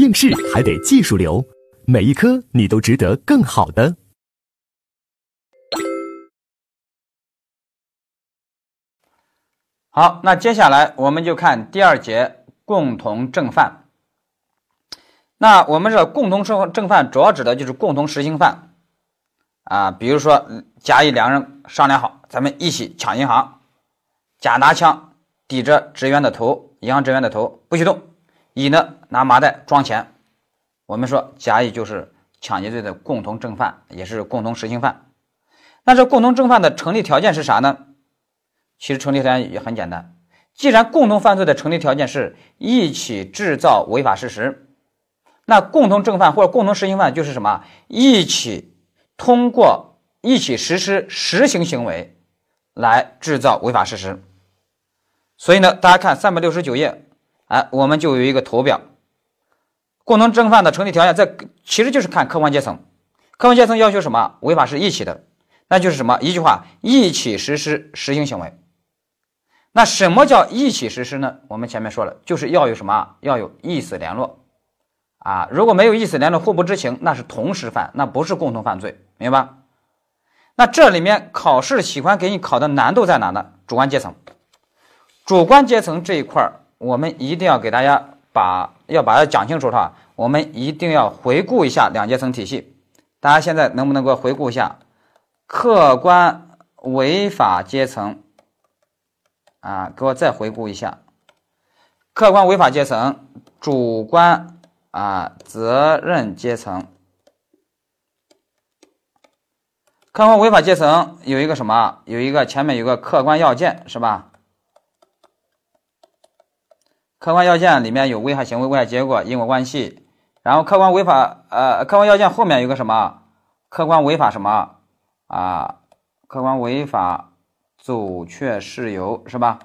应试还得技术流，每一科你都值得更好的。好，那接下来我们就看第二节共同正犯。那我们这共同正正犯主要指的就是共同实行犯啊，比如说甲乙两人商量好，咱们一起抢银行，甲拿枪抵着职员的头，银行职员的头不许动，乙呢拿麻袋装钱。我们说甲乙就是抢劫罪的共同正犯，也是共同实行犯。那这共同正犯的成立条件是啥呢？其实成立条件也很简单，既然共同犯罪的成立条件是一起制造违法事实，那共同正犯或者共同实行犯就是什么？一起通过一起实施实行行为来制造违法事实。所以呢，大家看三百六十九页，哎，我们就有一个图表，共同正犯的成立条件在其实就是看客观阶层，客观阶层要求什么？违法是一起的，那就是什么？一句话，一起实施实行行为。那什么叫一起实施呢？我们前面说了，就是要有什么？要有意思联络啊！如果没有意思联络，互不知情，那是同时犯，那不是共同犯罪，明白？那这里面考试喜欢给你考的难度在哪呢？主观阶层，主观阶层这一块儿我们一定要给大家把要把它讲清楚哈，我们一定要回顾一下两阶层体系。大家现在能不能给我回顾一下客观违法阶层？啊，给我再回顾一下，客观违法阶层、主观啊责任阶层。客观违法阶层有一个什么？有一个前面有个客观要件，是吧？客观要件里面有危害行为、危害结果、因果关系。然后客观违法，呃，客观要件后面有个什么？客观违法什么？啊，客观违法。阻却事由是吧？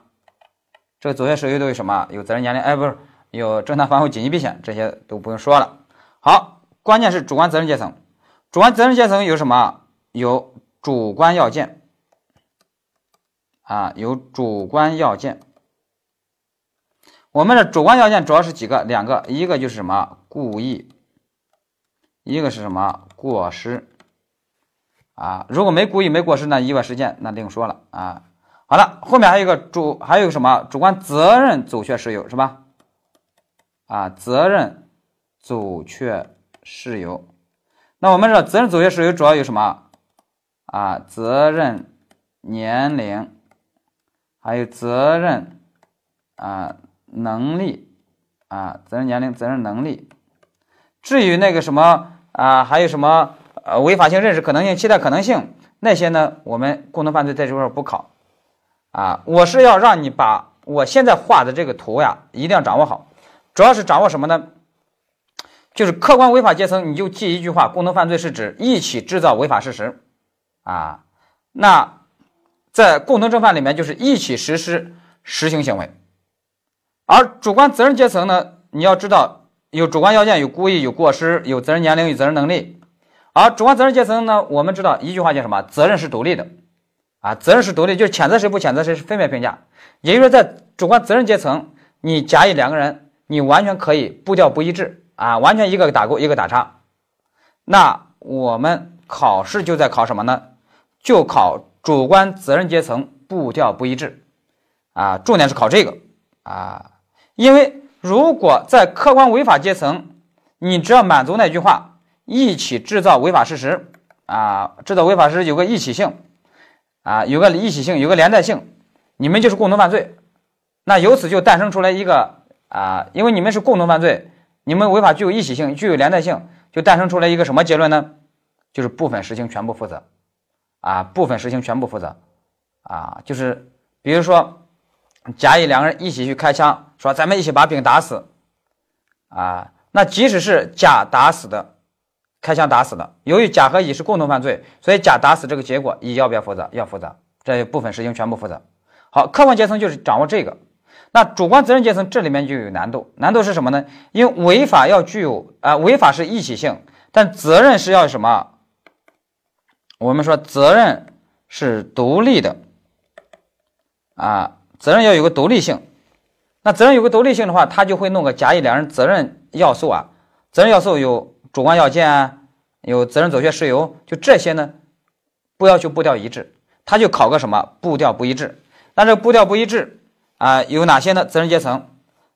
这个阻却事由都有什么？有责任年龄，哎，不是有正当防卫、紧急避险，这些都不用说了。好，关键是主观责任阶层。主观责任阶层有什么？有主观要件啊，有主观要件。我们的主观要件主要是几个？两个，一个就是什么？故意，一个是什么？过失。啊，如果没故意没过失，那意外事件那另说了啊。好了，后面还有一个主，还有什么主观责任阻却事由是吧？啊，责任阻却事由。那我们这责任阻却事由主要有什么？啊，责任年龄，还有责任啊能力啊，责任年龄、责任能力。至于那个什么啊，还有什么？呃，违法性认识可能性、期待可能性那些呢？我们共同犯罪在这块不考啊。我是要让你把我现在画的这个图呀，一定要掌握好。主要是掌握什么呢？就是客观违法阶层，你就记一句话：共同犯罪是指一起制造违法事实啊。那在共同正犯里面，就是一起实施实行行为。而主观责任阶层呢，你要知道有主观要件，有故意，有过失，有责任年龄，有责任能力。而主观责任阶层呢？我们知道一句话叫什么？责任是独立的，啊，责任是独立，就是谴责谁不谴责谁是分别评价。也就是说，在主观责任阶层，你甲乙两个人，你完全可以步调不一致啊，完全一个打勾，一个打叉。那我们考试就在考什么呢？就考主观责任阶层步调不一致啊，重点是考这个啊，因为如果在客观违法阶层，你只要满足那句话。一起制造违法事实啊，制造违法事实有个一起性啊，有个一起性，有个连带性，你们就是共同犯罪。那由此就诞生出来一个啊，因为你们是共同犯罪，你们违法具有一起性，具有连带性，就诞生出来一个什么结论呢？就是部分实行全部负责啊，部分实行全部负责啊，就是比如说甲乙两个人一起去开枪，说咱们一起把丙打死啊，那即使是甲打死的。开枪打死的，由于甲和乙是共同犯罪，所以甲打死这个结果，乙要不要负责？要负责，这部分事情全部负责。好，客观阶层就是掌握这个。那主观责任阶层这里面就有难度，难度是什么呢？因为违法要具有啊，违法是一起性，但责任是要什么？我们说责任是独立的啊，责任要有个独立性。那责任有个独立性的话，他就会弄个甲乙两人责任要素啊。责任要素有主观要件啊，有责任走穴事由，就这些呢，不要求步调一致，他就考个什么步调不一致。那这步调不一致啊，有哪些呢？责任阶层，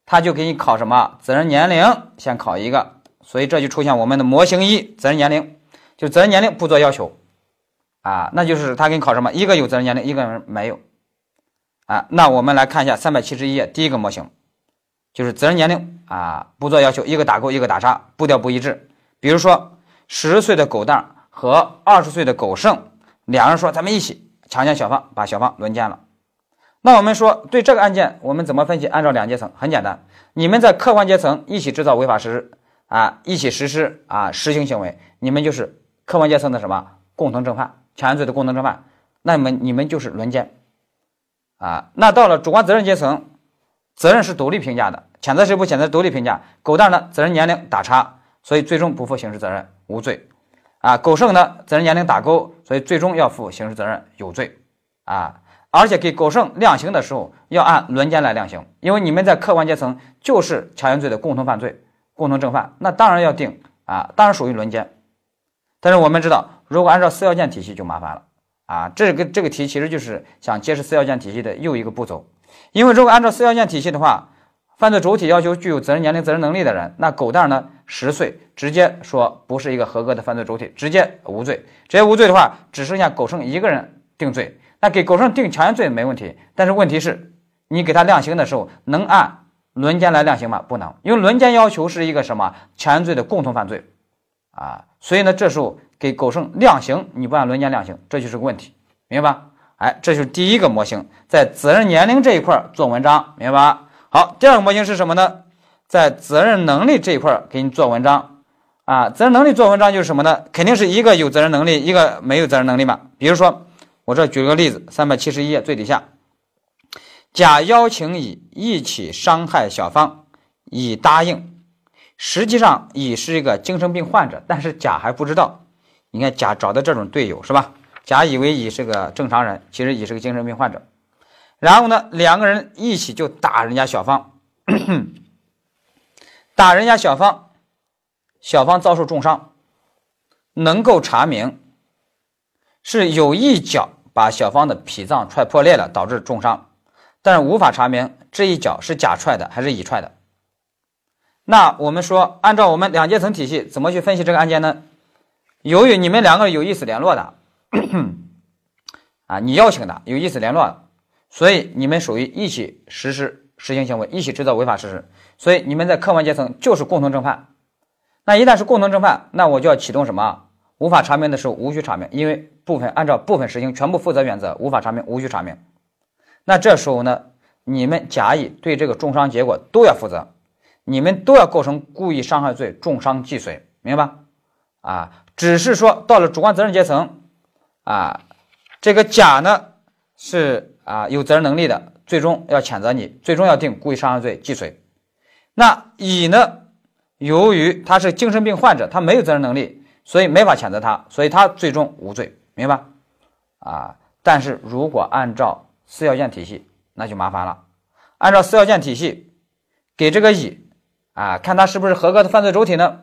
他就给你考什么责任年龄，先考一个，所以这就出现我们的模型一责任年龄，就责任年龄不做要求啊，那就是他给你考什么？一个有责任年龄，一个人没有啊。那我们来看一下三百七十一页第一个模型。就是责任年龄啊，不做要求，一个打勾，一个打叉，步调不一致。比如说，十岁的狗蛋和二十岁的狗剩，两人说咱们一起强奸小芳，把小芳轮奸了。那我们说对这个案件，我们怎么分析？按照两阶层很简单，你们在客观阶层一起制造违法实施啊，一起实施啊实行行为，你们就是客观阶层的什么共同正犯，强奸罪的共同正犯，那么你们就是轮奸啊。那到了主观责任阶层。责任是独立评价的，谴责谁不谴责独立评价。狗蛋呢，责任年龄打叉，所以最终不负刑事责任，无罪。啊，狗剩呢，责任年龄打勾，所以最终要负刑事责任，有罪。啊，而且给狗剩量刑的时候要按轮奸来量刑，因为你们在客观阶层就是强奸罪的共同犯罪、共同正犯，那当然要定啊，当然属于轮奸。但是我们知道，如果按照四要件体系就麻烦了啊，这个这个题其实就是想揭示四要件体系的又一个步骤。因为如果按照四要件体系的话，犯罪主体要求具有责任年龄、责任能力的人，那狗蛋呢十岁，直接说不是一个合格的犯罪主体，直接无罪。直接无罪的话，只剩下狗剩一个人定罪。那给狗剩定强奸罪没问题，但是问题是，你给他量刑的时候能按轮奸来量刑吗？不能，因为轮奸要求是一个什么强奸罪的共同犯罪啊，所以呢，这时候给狗剩量刑，你不按轮奸量刑，这就是个问题，明白吧？哎，这就是第一个模型，在责任年龄这一块做文章，明白吧？好，第二个模型是什么呢？在责任能力这一块给你做文章啊。责任能力做文章就是什么呢？肯定是一个有责任能力，一个没有责任能力嘛。比如说，我这举个例子，三百七十一页最底下，甲邀请乙一起伤害小芳，乙答应，实际上乙是一个精神病患者，但是甲还不知道。你看甲找的这种队友是吧？甲以为乙是个正常人，其实乙是个精神病患者。然后呢，两个人一起就打人家小芳，打人家小芳，小芳遭受重伤，能够查明是有一脚把小芳的脾脏踹破裂了，导致重伤，但是无法查明这一脚是甲踹的还是乙踹的。那我们说，按照我们两阶层体系，怎么去分析这个案件呢？由于你们两个有意思联络的。啊，你邀请的有意思联络，所以你们属于一起实施实行行为，一起制造违法事实，所以你们在客观阶层就是共同正犯。那一旦是共同正犯，那我就要启动什么？无法查明的时候无需查明，因为部分按照部分实行全部负责原则，无法查明无需查明。那这时候呢，你们甲乙对这个重伤结果都要负责，你们都要构成故意伤害罪，重伤既遂，明白吧？啊。只是说到了主观责任阶层，啊，这个甲呢是啊有责任能力的，最终要谴责你，最终要定故意伤害罪既遂。那乙呢，由于他是精神病患者，他没有责任能力，所以没法谴责他，所以他最终无罪，明白吧？啊，但是如果按照四要件体系，那就麻烦了。按照四要件体系，给这个乙啊，看他是不是合格的犯罪主体呢？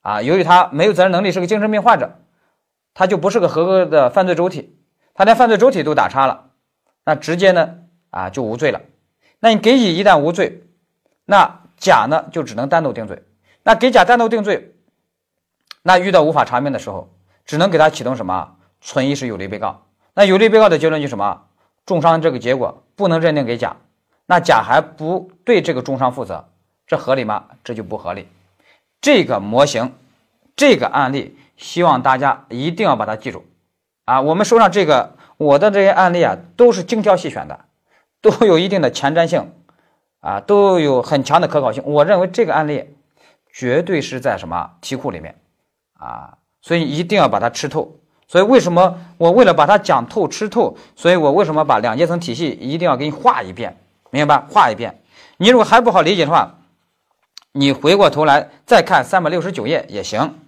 啊，由于他没有责任能力，是个精神病患者，他就不是个合格的犯罪主体，他连犯罪主体都打叉了，那直接呢啊就无罪了。那你给乙一旦无罪，那甲呢就只能单独定罪。那给甲单独定罪，那遇到无法查明的时候，只能给他启动什么存疑是有利被告。那有利被告的结论就是什么？重伤这个结果不能认定给甲，那甲还不对这个重伤负责，这合理吗？这就不合理。这个模型，这个案例，希望大家一定要把它记住啊！我们手上这个我的这些案例啊，都是精挑细选的，都有一定的前瞻性啊，都有很强的可考性。我认为这个案例绝对是在什么题库里面啊，所以一定要把它吃透。所以为什么我为了把它讲透、吃透，所以我为什么把两阶层体系一定要给你画一遍，明白？画一遍。你如果还不好理解的话，你回过头来再看三百六十九页也行，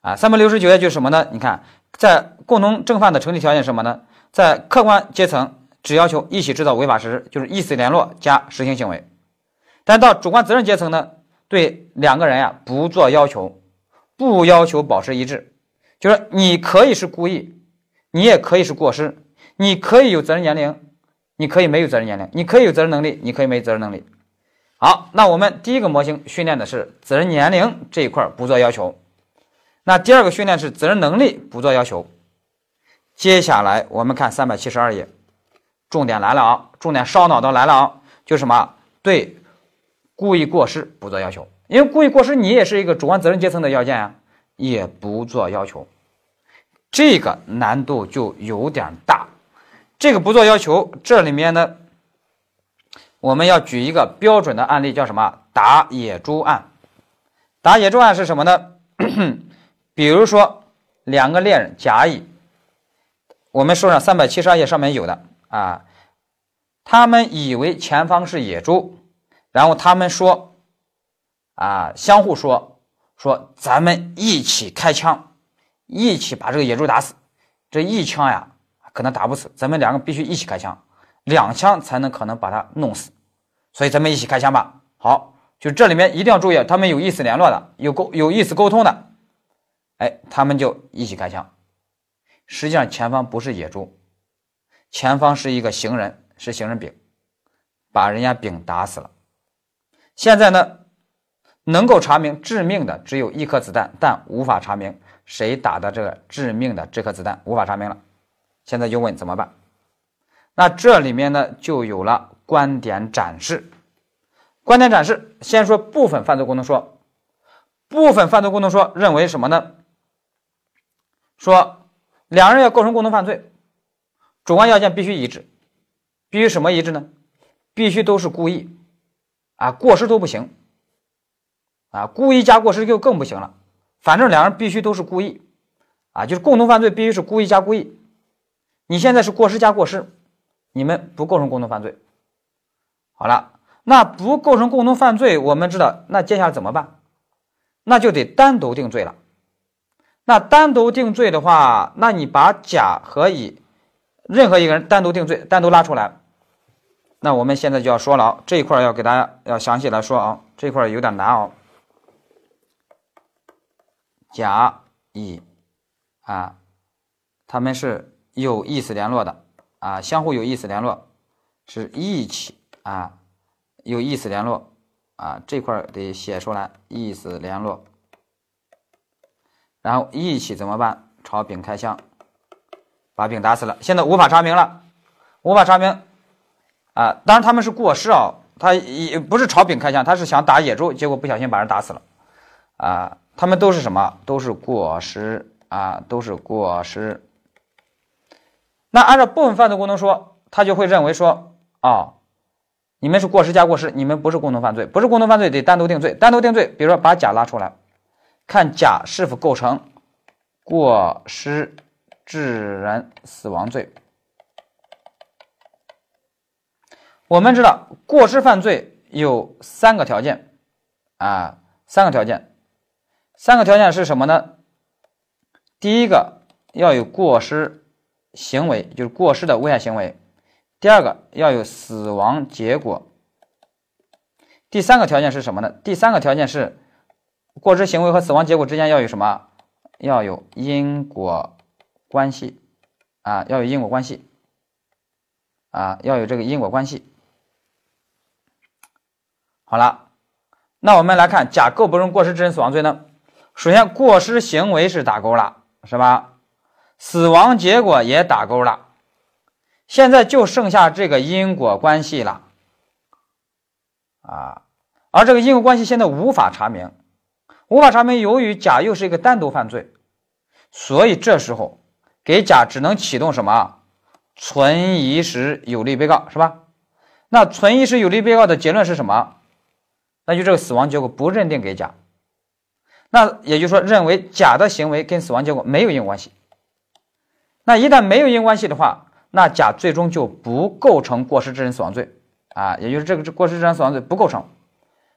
啊，三百六十九页就是什么呢？你看，在共同正犯的成立条件是什么呢？在客观阶层只要求一起制造违法实施，就是意思联络加实行行为；但到主观责任阶层呢，对两个人呀不做要求，不要求保持一致，就是你可以是故意，你也可以是过失，你可以有责任年龄，你可以没有责任年龄，你可以有责任能力，你可以没责任能力。好，那我们第一个模型训练的是责任年龄这一块不做要求，那第二个训练是责任能力不做要求。接下来我们看三百七十二页，重点来了啊，重点烧脑的来了啊，就什么对。故意过失不做要求，因为故意过失你也是一个主观责任阶层的要件啊，也不做要求，这个难度就有点大。这个不做要求，这里面呢，我们要举一个标准的案例，叫什么？打野猪案。打野猪案是什么呢？比如说两个猎人甲乙，我们书上三百七十二页上面有的啊，他们以为前方是野猪。然后他们说，啊，相互说说，咱们一起开枪，一起把这个野猪打死。这一枪呀，可能打不死，咱们两个必须一起开枪，两枪才能可能把他弄死。所以咱们一起开枪吧。好，就这里面一定要注意，他们有意思联络的，有沟有意思沟通的，哎，他们就一起开枪。实际上前方不是野猪，前方是一个行人，是行人丙，把人家丙打死了。现在呢，能够查明致命的只有一颗子弹，但无法查明谁打的这个致命的这颗子弹，无法查明了。现在就问怎么办？那这里面呢就有了观点展示。观点展示，先说部分犯罪功能说。部分犯罪功能说认为什么呢？说两人要构成共同犯罪，主观要件必须一致，必须什么一致呢？必须都是故意。啊，过失都不行，啊，故意加过失就更不行了。反正两人必须都是故意，啊，就是共同犯罪必须是故意加故意。你现在是过失加过失，你们不构成共同犯罪。好了，那不构成共同犯罪，我们知道，那接下来怎么办？那就得单独定罪了。那单独定罪的话，那你把甲和乙任何一个人单独定罪，单独拉出来。那我们现在就要说了，这一块要给大家要详细来说啊，这块有点难哦。甲、乙啊，他们是有意思联络的啊，相互有意思联络，是一起啊，有意思联络啊，这块得写出来，意思联络，然后一起怎么办？朝丙开枪，把丙打死了。现在无法查明了，无法查明。啊，当然他们是过失啊，他也不是朝丙开枪，他是想打野猪，结果不小心把人打死了。啊，他们都是什么？都是过失啊，都是过失。那按照部分犯罪功能说，他就会认为说，啊，你们是过失加过失，你们不是共同犯罪，不是共同犯罪得单独定罪，单独定罪，比如说把甲拉出来，看甲是否构成过失致人死亡罪。我们知道过失犯罪有三个条件，啊，三个条件，三个条件是什么呢？第一个要有过失行为，就是过失的危害行为；第二个要有死亡结果；第三个条件是什么呢？第三个条件是过失行为和死亡结果之间要有什么？要有因果关系，啊，要有因果关系，啊，要有这个因果关系。好了，那我们来看甲构不成过失致人死亡罪呢？首先，过失行为是打勾了，是吧？死亡结果也打勾了，现在就剩下这个因果关系了啊！而这个因果关系现在无法查明，无法查明。由于甲又是一个单独犯罪，所以这时候给甲只能启动什么？存疑时有利被告，是吧？那存疑时有利被告的结论是什么？那就这个死亡结果不认定给甲，那也就是说认为甲的行为跟死亡结果没有因果关系。那一旦没有因果关系的话，那甲最终就不构成过失致人死亡罪啊，也就是这个过失致人死亡罪不构成。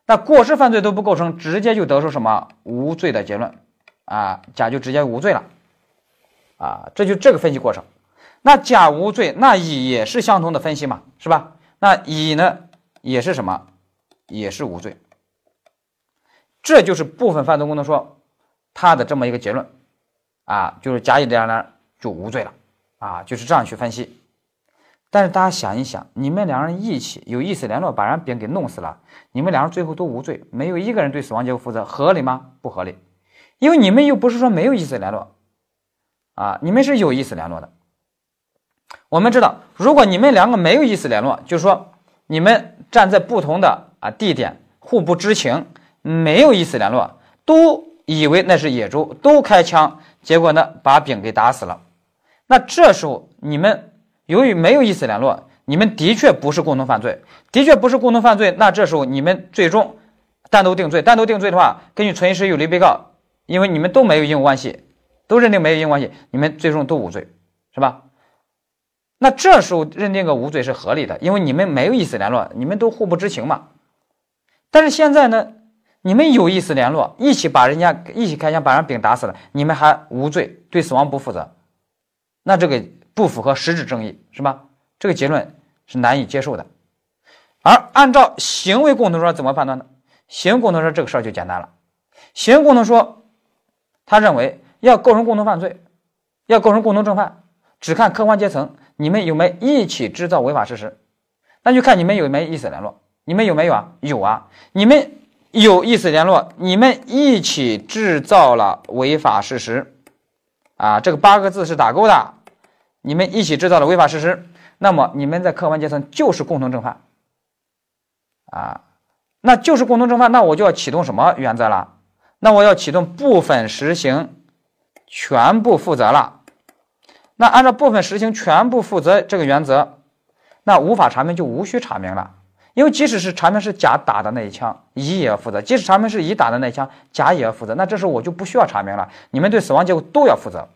那过失犯罪都不构成，直接就得出什么无罪的结论啊，甲就直接无罪了啊，这就这个分析过程。那甲无罪，那乙也是相同的分析嘛，是吧？那乙呢也是什么？也是无罪。这就是部分犯罪功能说它的这么一个结论啊，就是甲乙两人就无罪了啊，就是这样去分析。但是大家想一想，你们两人一起有意思联络，把人丙给弄死了，你们两人最后都无罪，没有一个人对死亡结果负责，合理吗？不合理，因为你们又不是说没有意思联络，啊，你们是有意思联络的。我们知道，如果你们两个没有意思联络，就是说你们站在不同的啊地点，互不知情，没有意思联络，都以为那是野猪，都开枪，结果呢把丙给打死了，那这时候你们。由于没有意思联络，你们的确不是共同犯罪，的确不是共同犯罪。那这时候你们最终单独定罪，单独定罪的话，根据存疑时有利被告，因为你们都没有因果关系，都认定没有因果关系，你们最终都无罪，是吧？那这时候认定个无罪是合理的，因为你们没有意思联络，你们都互不知情嘛。但是现在呢，你们有意思联络，一起把人家一起开枪把人丙打死了，你们还无罪，对死亡不负责，那这个。不符合实质正义，是吧？这个结论是难以接受的。而按照行为共同说怎么判断呢？行为共同说这个事儿就简单了。行为共同说，他认为要构成共同犯罪，要构成共同正犯，只看客观阶层，你们有没有一起制造违法事实？那就看你们有没有意思联络。你们有没有啊？有啊！你们有意思联络，你们一起制造了违法事实啊！这个八个字是打勾的。你们一起制造了违法事实，那么你们在客观阶层就是共同正犯，啊，那就是共同正犯，那我就要启动什么原则了？那我要启动部分实行全部负责了。那按照部分实行全部负责这个原则，那无法查明就无需查明了，因为即使是查明是甲打的那一枪，乙也要负责；即使查明是乙打的那一枪，甲也要负责。那这时候我就不需要查明了，你们对死亡结果都要负责。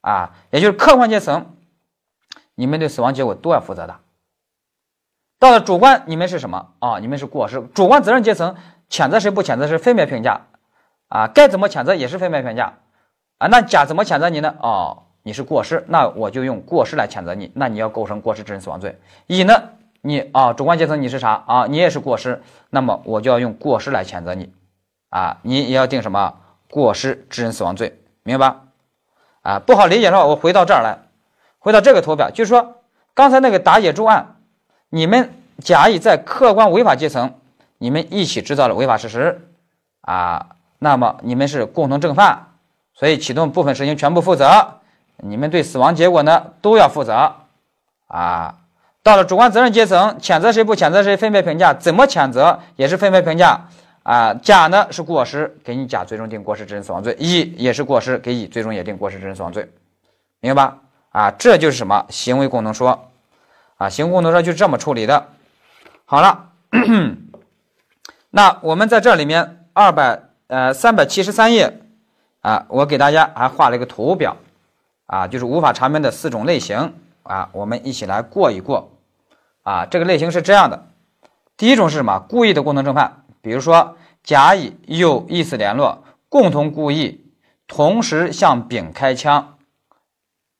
啊，也就是客观阶层，你们对死亡结果都要负责的。到了主观，你们是什么啊？你们是过失。主观责任阶层，谴责谁不谴责谁，分别评价。啊，该怎么谴责也是分别评价。啊，那甲怎么谴责你呢？哦，你是过失，那我就用过失来谴责你。那你要构成过失致人死亡罪。乙呢，你啊，主观阶层你是啥啊？你也是过失，那么我就要用过失来谴责你。啊，你也要定什么过失致人死亡罪，明白吧？啊，不好理解的话，我回到这儿来，回到这个图表，就是说，刚才那个打野猪案，你们甲乙在客观违法阶层，你们一起制造了违法事实，啊，那么你们是共同正犯，所以启动部分实行全部负责，你们对死亡结果呢都要负责，啊，到了主观责任阶层，谴责谁不谴责谁，分别评价，怎么谴责也是分别评价。啊，甲呢是过失，给你甲最终定过失致人死亡罪；乙也是过失，给乙最终也定过失致人死亡罪，明白吧？啊，这就是什么行为共同说啊？行为共同说就这么处理的。好了，那我们在这里面二百呃三百七十三页啊，我给大家还画了一个图表啊，就是无法查明的四种类型啊，我们一起来过一过啊。这个类型是这样的，第一种是什么？故意的共同正犯。比如说，甲乙又意思联络，共同故意，同时向丙开枪，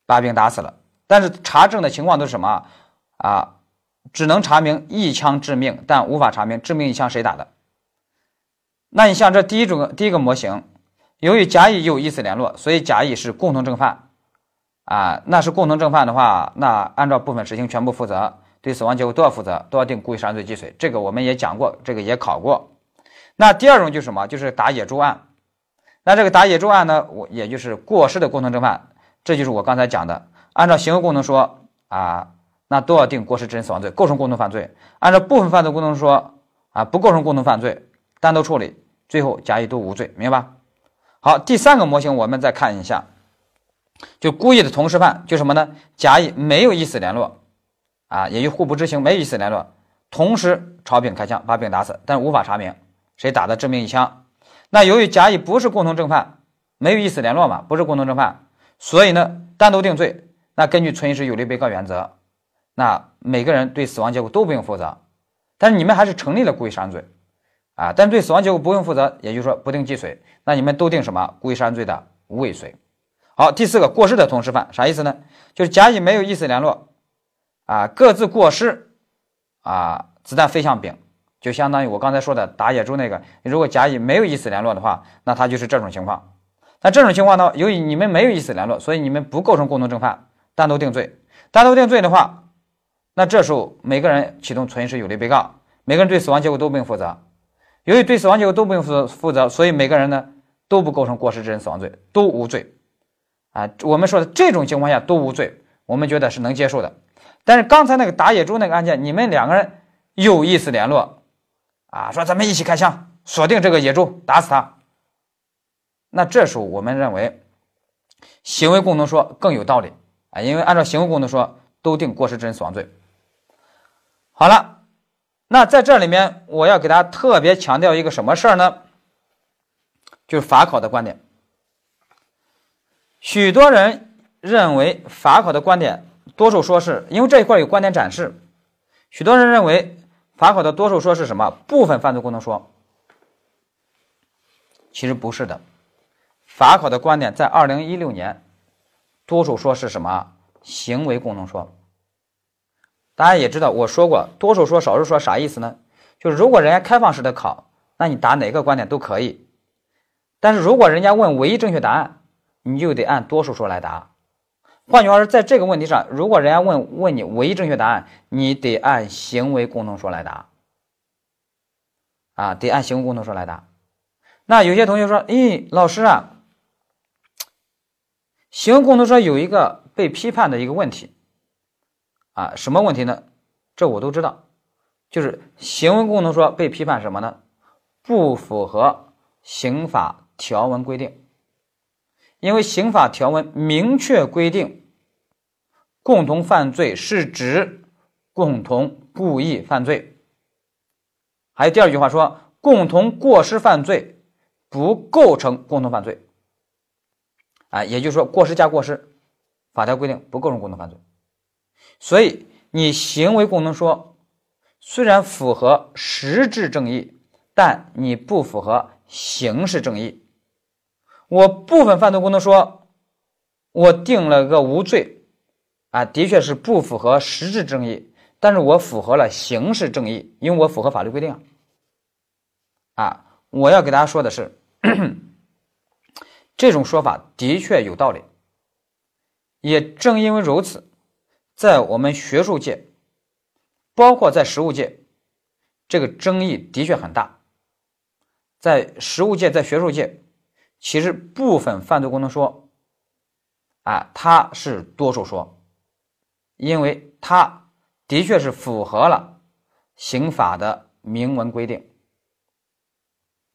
把丙打死了。但是查证的情况都是什么啊？只能查明一枪致命，但无法查明致命一枪谁打的。那你像这第一种第一个模型，由于甲乙有意思联络，所以甲乙是共同正犯啊。那是共同正犯的话，那按照部分实行全部负责，对死亡结果都要负责，都要定故意杀人罪既遂。这个我们也讲过，这个也考过。那第二种就是什么？就是打野猪案。那这个打野猪案呢，我也就是过失的共同正犯。这就是我刚才讲的，按照行为共同说啊，那都要定过失致人死亡罪，构成共同犯罪。按照部分犯罪共同说啊，不构成共同犯罪，单独处理，最后甲乙都无罪，明白吧？好，第三个模型我们再看一下，就故意的同时犯，就什么呢？甲乙没有意思联络啊，也就互不知情，没有意思联络，同时朝丙开枪，把丙打死，但是无法查明。谁打的致命一枪？那由于甲乙不是共同正犯，没有意思联络嘛，不是共同正犯，所以呢单独定罪。那根据存疑时有利被告原则，那每个人对死亡结果都不用负责。但是你们还是成立了故意杀人罪啊，但对死亡结果不用负责，也就是说不定既遂。那你们都定什么？故意杀人罪的未遂。好，第四个过失的同时犯啥意思呢？就是甲乙没有意思联络啊，各自过失啊，子弹飞向丙。就相当于我刚才说的打野猪那个，如果甲乙没有以死联络的话，那他就是这种情况。那这种情况呢，由于你们没有以死联络，所以你们不构成共同正犯，单独定罪。单独定罪的话，那这时候每个人启动存实有利被告，每个人对死亡结果都不用负责。由于对死亡结果都不用负负责，所以每个人呢都不构成过失致人死亡罪，都无罪。啊，我们说的这种情况下都无罪，我们觉得是能接受的。但是刚才那个打野猪那个案件，你们两个人有意思联络，啊，说咱们一起开枪锁定这个野猪，打死他。那这时候我们认为行为共同说更有道理啊，因为按照行为共同说都定过失致人死亡罪。好了，那在这里面我要给大家特别强调一个什么事儿呢？就是法考的观点。许多人认为法考的观点。多数说是因为这一块有观点展示，许多人认为法考的多数说是什么部分犯罪共同说，其实不是的。法考的观点在二零一六年，多数说是什么行为共同说。大家也知道，我说过多数说少数说啥意思呢？就是如果人家开放式的考，那你答哪个观点都可以；但是如果人家问唯一正确答案，你就得按多数说来答。换句话说，在这个问题上，如果人家问问你唯一正确答案，你得按行为共同说来答，啊，得按行为共同说来答。那有些同学说，咦，老师啊，行为共同说有一个被批判的一个问题，啊，什么问题呢？这我都知道，就是行为共同说被批判什么呢？不符合刑法条文规定。因为刑法条文明确规定，共同犯罪是指共同故意犯罪。还有第二句话说，共同过失犯罪不构成共同犯罪。啊，也就是说，过失加过失，法条规定不构成共同犯罪。所以，你行为共同说虽然符合实质正义，但你不符合刑事正义。我部分犯罪功能说，我定了个无罪，啊，的确是不符合实质正义，但是我符合了刑事正义，因为我符合法律规定。啊，我要给大家说的是，这种说法的确有道理。也正因为如此，在我们学术界，包括在实务界，这个争议的确很大。在实务界，在学术界。其实部分犯罪共同说，啊，它是多数说，因为它的确是符合了刑法的明文规定。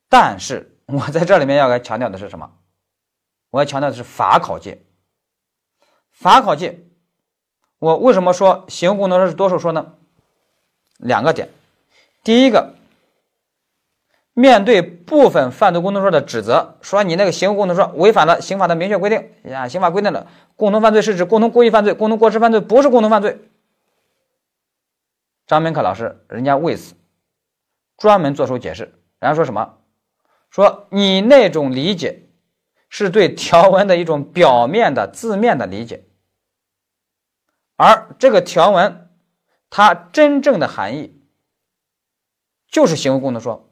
但是我在这里面要来强调的是什么？我要强调的是法考界。法考界，我为什么说行为功能说是多数说呢？两个点，第一个。面对部分犯罪共同说的指责，说你那个行为共同说违反了刑法的明确规定呀，刑法规定的共同犯罪是指共同故意犯罪，共同过失犯罪不是共同犯罪。张明克老师人家为此专门做出解释，人家说什么？说你那种理解是对条文的一种表面的字面的理解，而这个条文它真正的含义就是行为共同说。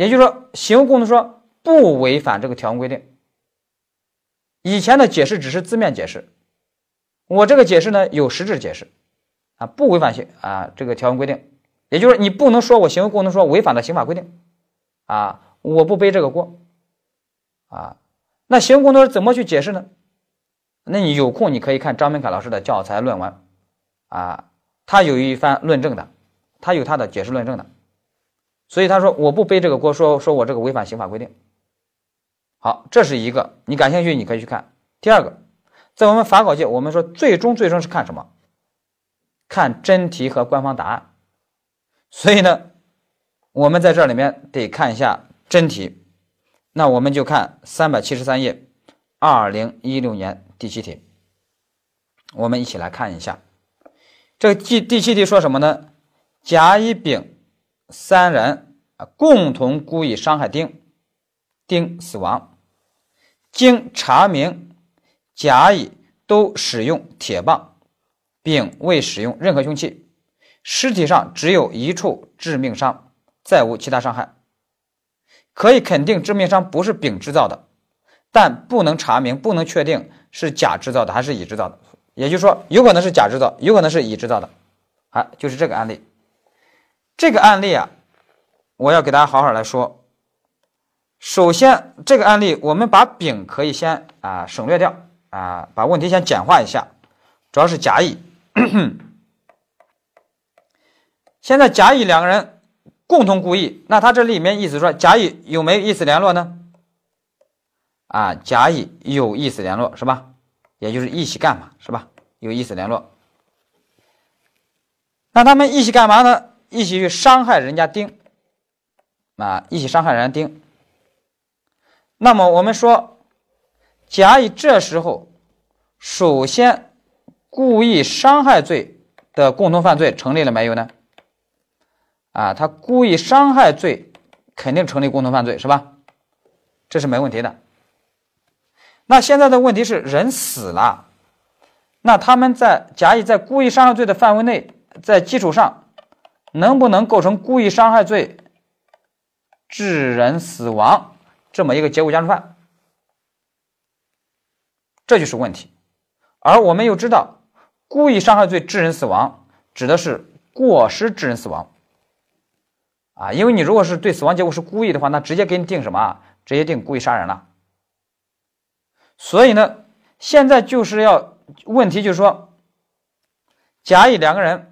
也就是说，行为共同说不违反这个条文规定。以前的解释只是字面解释，我这个解释呢有实质解释，啊，不违反刑啊这个条文规定。也就是你不能说我行为共同说违反了刑法规定，啊，我不背这个锅，啊，那行为共同说怎么去解释呢？那你有空你可以看张明凯老师的教材论文，啊，他有一番论证的，他有他的解释论证的。所以他说我不背这个锅，说说我这个违反刑法规定。好，这是一个，你感兴趣你可以去看。第二个，在我们法考界，我们说最终最终是看什么？看真题和官方答案。所以呢，我们在这里面得看一下真题。那我们就看三百七十三页，二零一六年第七题。我们一起来看一下，这第第七题说什么呢？甲、乙、丙。三人啊共同故意伤害丁，丁死亡。经查明，甲乙都使用铁棒，丙未使用任何凶器，尸体上只有一处致命伤，再无其他伤害，可以肯定致命伤不是丙制造的，但不能查明、不能确定是甲制造的还是乙制造的。也就是说，有可能是甲制造，有可能是乙制造的。啊，就是这个案例。这个案例啊，我要给大家好好来说。首先，这个案例我们把丙可以先啊省略掉啊，把问题先简化一下，主要是甲乙。现在甲乙两个人共同故意，那他这里面意思说甲乙有没有意思联络呢？啊，甲乙有意思联络是吧？也就是一起干嘛是吧？有意思联络。那他们一起干嘛呢？一起去伤害人家丁啊，一起伤害人家丁。那么我们说，甲乙这时候首先故意伤害罪的共同犯罪成立了没有呢？啊，他故意伤害罪肯定成立共同犯罪是吧？这是没问题的。那现在的问题是人死了，那他们在甲乙在故意伤害罪的范围内。在基础上，能不能构成故意伤害罪致人死亡这么一个结果加重犯？这就是问题。而我们又知道，故意伤害罪致人死亡指的是过失致人死亡啊，因为你如果是对死亡结果是故意的话，那直接给你定什么？直接定故意杀人了。所以呢，现在就是要问题就是说，甲乙两个人。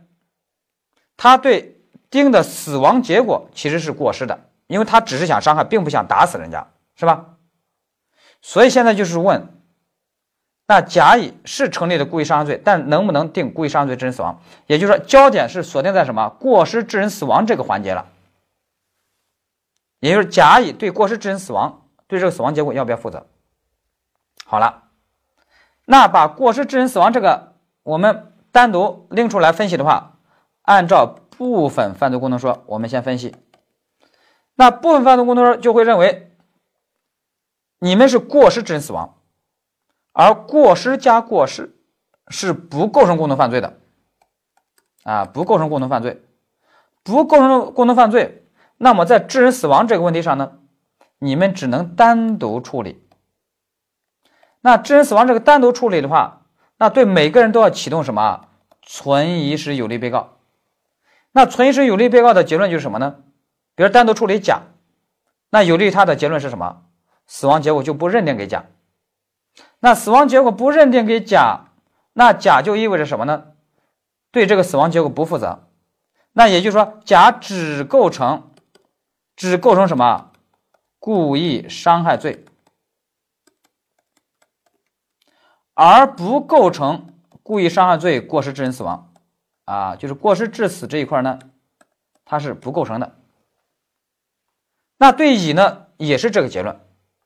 他对丁的死亡结果其实是过失的，因为他只是想伤害，并不想打死人家，是吧？所以现在就是问，那甲乙是成立的故意伤害罪，但能不能定故意伤害罪致人死亡？也就是说，焦点是锁定在什么过失致人死亡这个环节了。也就是甲乙对过失致人死亡，对这个死亡结果要不要负责？好了，那把过失致人死亡这个我们单独拎出来分析的话。按照部分犯罪共同说，我们先分析。那部分犯罪共同说就会认为，你们是过失致人死亡，而过失加过失是不构成共同犯罪的，啊，不构成共同犯罪，不构成共同犯罪。那么在致人死亡这个问题上呢，你们只能单独处理。那致人死亡这个单独处理的话，那对每个人都要启动什么存疑时有利被告。那存疑时有利被告的结论就是什么呢？比如单独处理甲，那有利于他的结论是什么？死亡结果就不认定给甲。那死亡结果不认定给甲，那甲就意味着什么呢？对这个死亡结果不负责。那也就是说，甲只构成，只构成什么？故意伤害罪，而不构成故意伤害罪过失致人死亡。啊，就是过失致死这一块呢，它是不构成的。那对乙呢，也是这个结论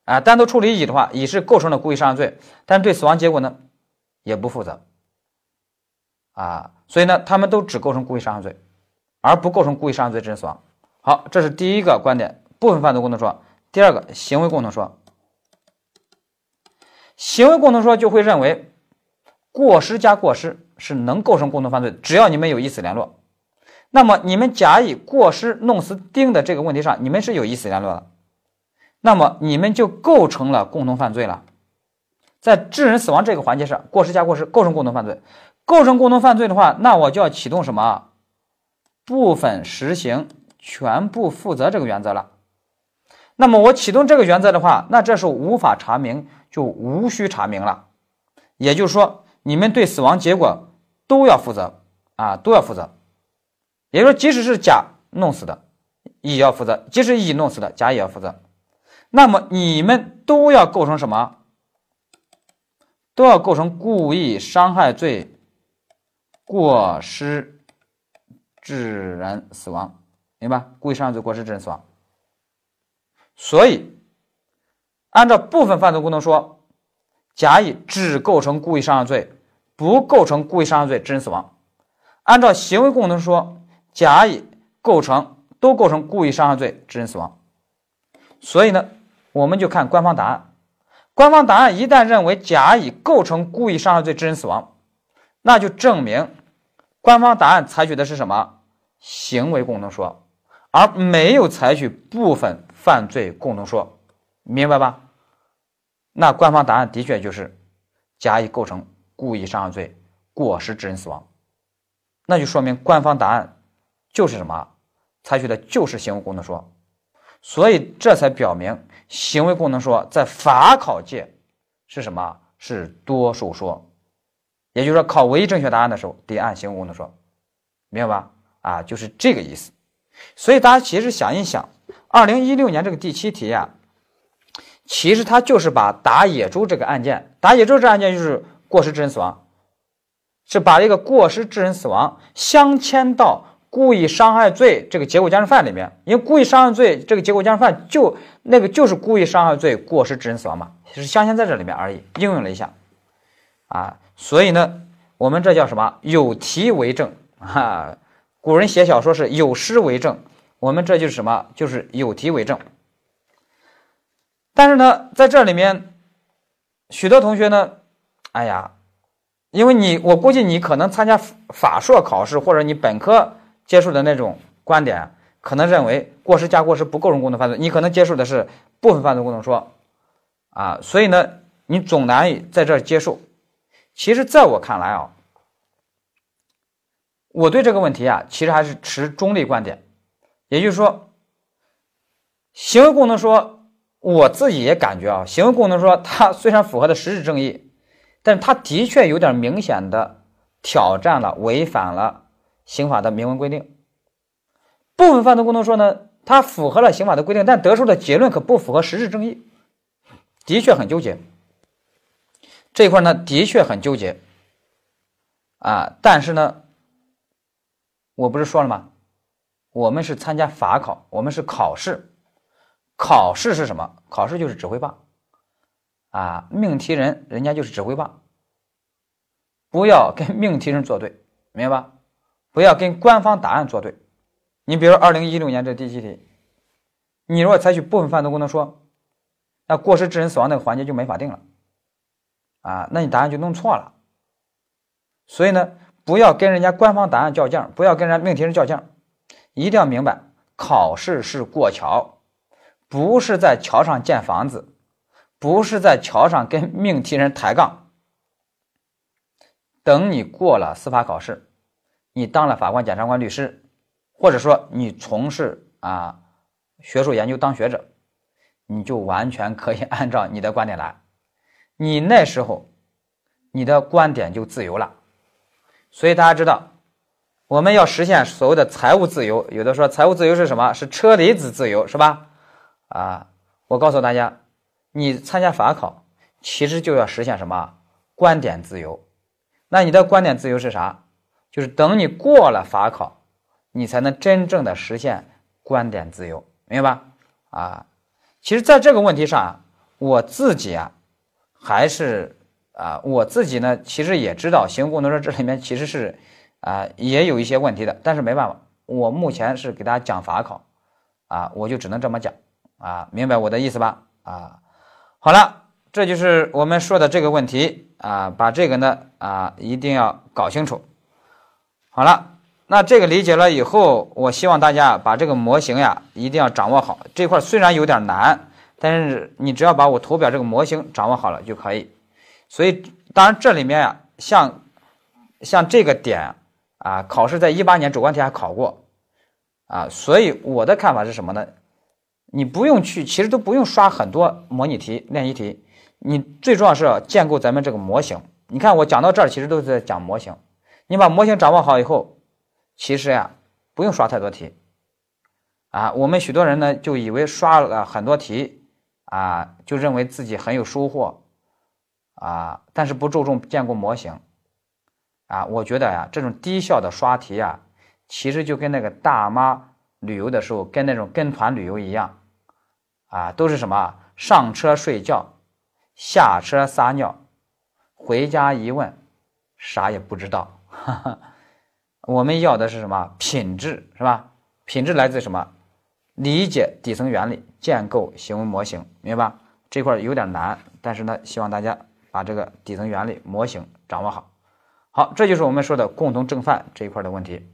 啊。单独处理乙的话，乙是构成了故意伤害罪，但对死亡结果呢，也不负责啊。所以呢，他们都只构成故意伤害罪，而不构成故意伤害罪致人死亡。好，这是第一个观点，部分犯罪共同说。第二个，行为共同说，行为共同说就会认为过失加过失。是能构成共同犯罪，只要你们有意思联络，那么你们甲乙过失弄死丁的这个问题上，你们是有意思联络的，那么你们就构成了共同犯罪了。在致人死亡这个环节上，过失加过失构成共同犯罪，构成共同犯罪的话，那我就要启动什么部分实行全部负责这个原则了。那么我启动这个原则的话，那这时候无法查明就无需查明了，也就是说，你们对死亡结果。都要负责啊，都要负责。也就是说，即使是甲弄死的，乙要负责；即使乙弄死的，甲也要负责。那么你们都要构成什么？都要构成故意伤害罪，过失致人死亡，明白？故意伤害罪，过失致人死亡。所以，按照部分犯罪功能说，甲乙只构成故意伤害罪。不构成故意伤害罪致人死亡。按照行为共同说，甲乙构成都构成故意伤害罪致人死亡。所以呢，我们就看官方答案。官方答案一旦认为甲乙构成故意伤害罪致人死亡，那就证明官方答案采取的是什么行为共同说，而没有采取部分犯罪共同说，明白吧？那官方答案的确就是甲乙构成故意伤害罪，过失致人死亡，那就说明官方答案就是什么？采取的就是行为功能说，所以这才表明行为功能说在法考界是什么？是多数说。也就是说，考唯一正确答案的时候，得按行为功能说，明白吧？啊，就是这个意思。所以大家其实想一想，二零一六年这个第七题呀，其实它就是把打野猪这个案件，打野猪这案件就是过失致人死亡，是把这个过失致人死亡镶嵌到故意伤害罪这个结果加重犯里面，因为故意伤害罪这个结果加重犯就那个就是故意伤害罪过失致人死亡嘛，是镶嵌在这里面而已，应用了一下，啊。所以呢，我们这叫什么？有题为证啊！古人写小说是有诗为证，我们这就是什么？就是有题为证。但是呢，在这里面，许多同学呢，哎呀，因为你，我估计你可能参加法硕考试或者你本科接触的那种观点，可能认为过失加过失不构成共同犯罪，你可能接触的是部分犯罪共同说啊，所以呢，你总难以在这儿接受。其实，在我看来啊，我对这个问题啊，其实还是持中立观点。也就是说，行为共同说，我自己也感觉啊，行为功能说，它虽然符合的实质正义，但是它的确有点明显的挑战了、违反了刑法的明文规定。部分犯罪功能说呢，它符合了刑法的规定，但得出的结论可不符合实质正义，的确很纠结。这一块呢，的确很纠结啊！但是呢，我不是说了吗？我们是参加法考，我们是考试，考试是什么？考试就是指挥棒啊！命题人人家就是指挥棒，不要跟命题人作对，明白吧？不要跟官方答案作对。你比如二零一六年这第七题，你如果采取部分犯罪功能说，那过失致人死亡那个环节就没法定了。啊，那你答案就弄错了。所以呢，不要跟人家官方答案较劲儿，不要跟人家命题人较劲儿，一定要明白，考试是过桥，不是在桥上建房子，不是在桥上跟命题人抬杠。等你过了司法考试，你当了法官、检察官、律师，或者说你从事啊学术研究当学者，你就完全可以按照你的观点来。你那时候，你的观点就自由了，所以大家知道，我们要实现所谓的财务自由。有的说财务自由是什么？是车厘子自由，是吧？啊，我告诉大家，你参加法考，其实就要实现什么？观点自由。那你的观点自由是啥？就是等你过了法考，你才能真正的实现观点自由，明白吧？啊，其实在这个问题上，我自己啊。还是啊，我自己呢，其实也知道行为共同说这里面其实是啊也有一些问题的，但是没办法，我目前是给大家讲法考啊，我就只能这么讲啊，明白我的意思吧？啊，好了，这就是我们说的这个问题啊，把这个呢啊一定要搞清楚。好了，那这个理解了以后，我希望大家把这个模型呀一定要掌握好，这块虽然有点难。但是你只要把我图表这个模型掌握好了就可以，所以当然这里面呀，像像这个点啊，考试在一八年主观题还考过啊，所以我的看法是什么呢？你不用去，其实都不用刷很多模拟题、练习题，你最重要是建构咱们这个模型。你看我讲到这儿，其实都是在讲模型。你把模型掌握好以后，其实呀，不用刷太多题啊。我们许多人呢就以为刷了很多题。啊，就认为自己很有收获，啊，但是不注重建构模型，啊，我觉得呀，这种低效的刷题呀，其实就跟那个大妈旅游的时候跟那种跟团旅游一样，啊，都是什么上车睡觉，下车撒尿，回家一问，啥也不知道。哈哈，我们要的是什么品质，是吧？品质来自什么？理解底层原理，建构行为模型，明白吧？这块有点难，但是呢，希望大家把这个底层原理模型掌握好。好，这就是我们说的共同正犯这一块的问题。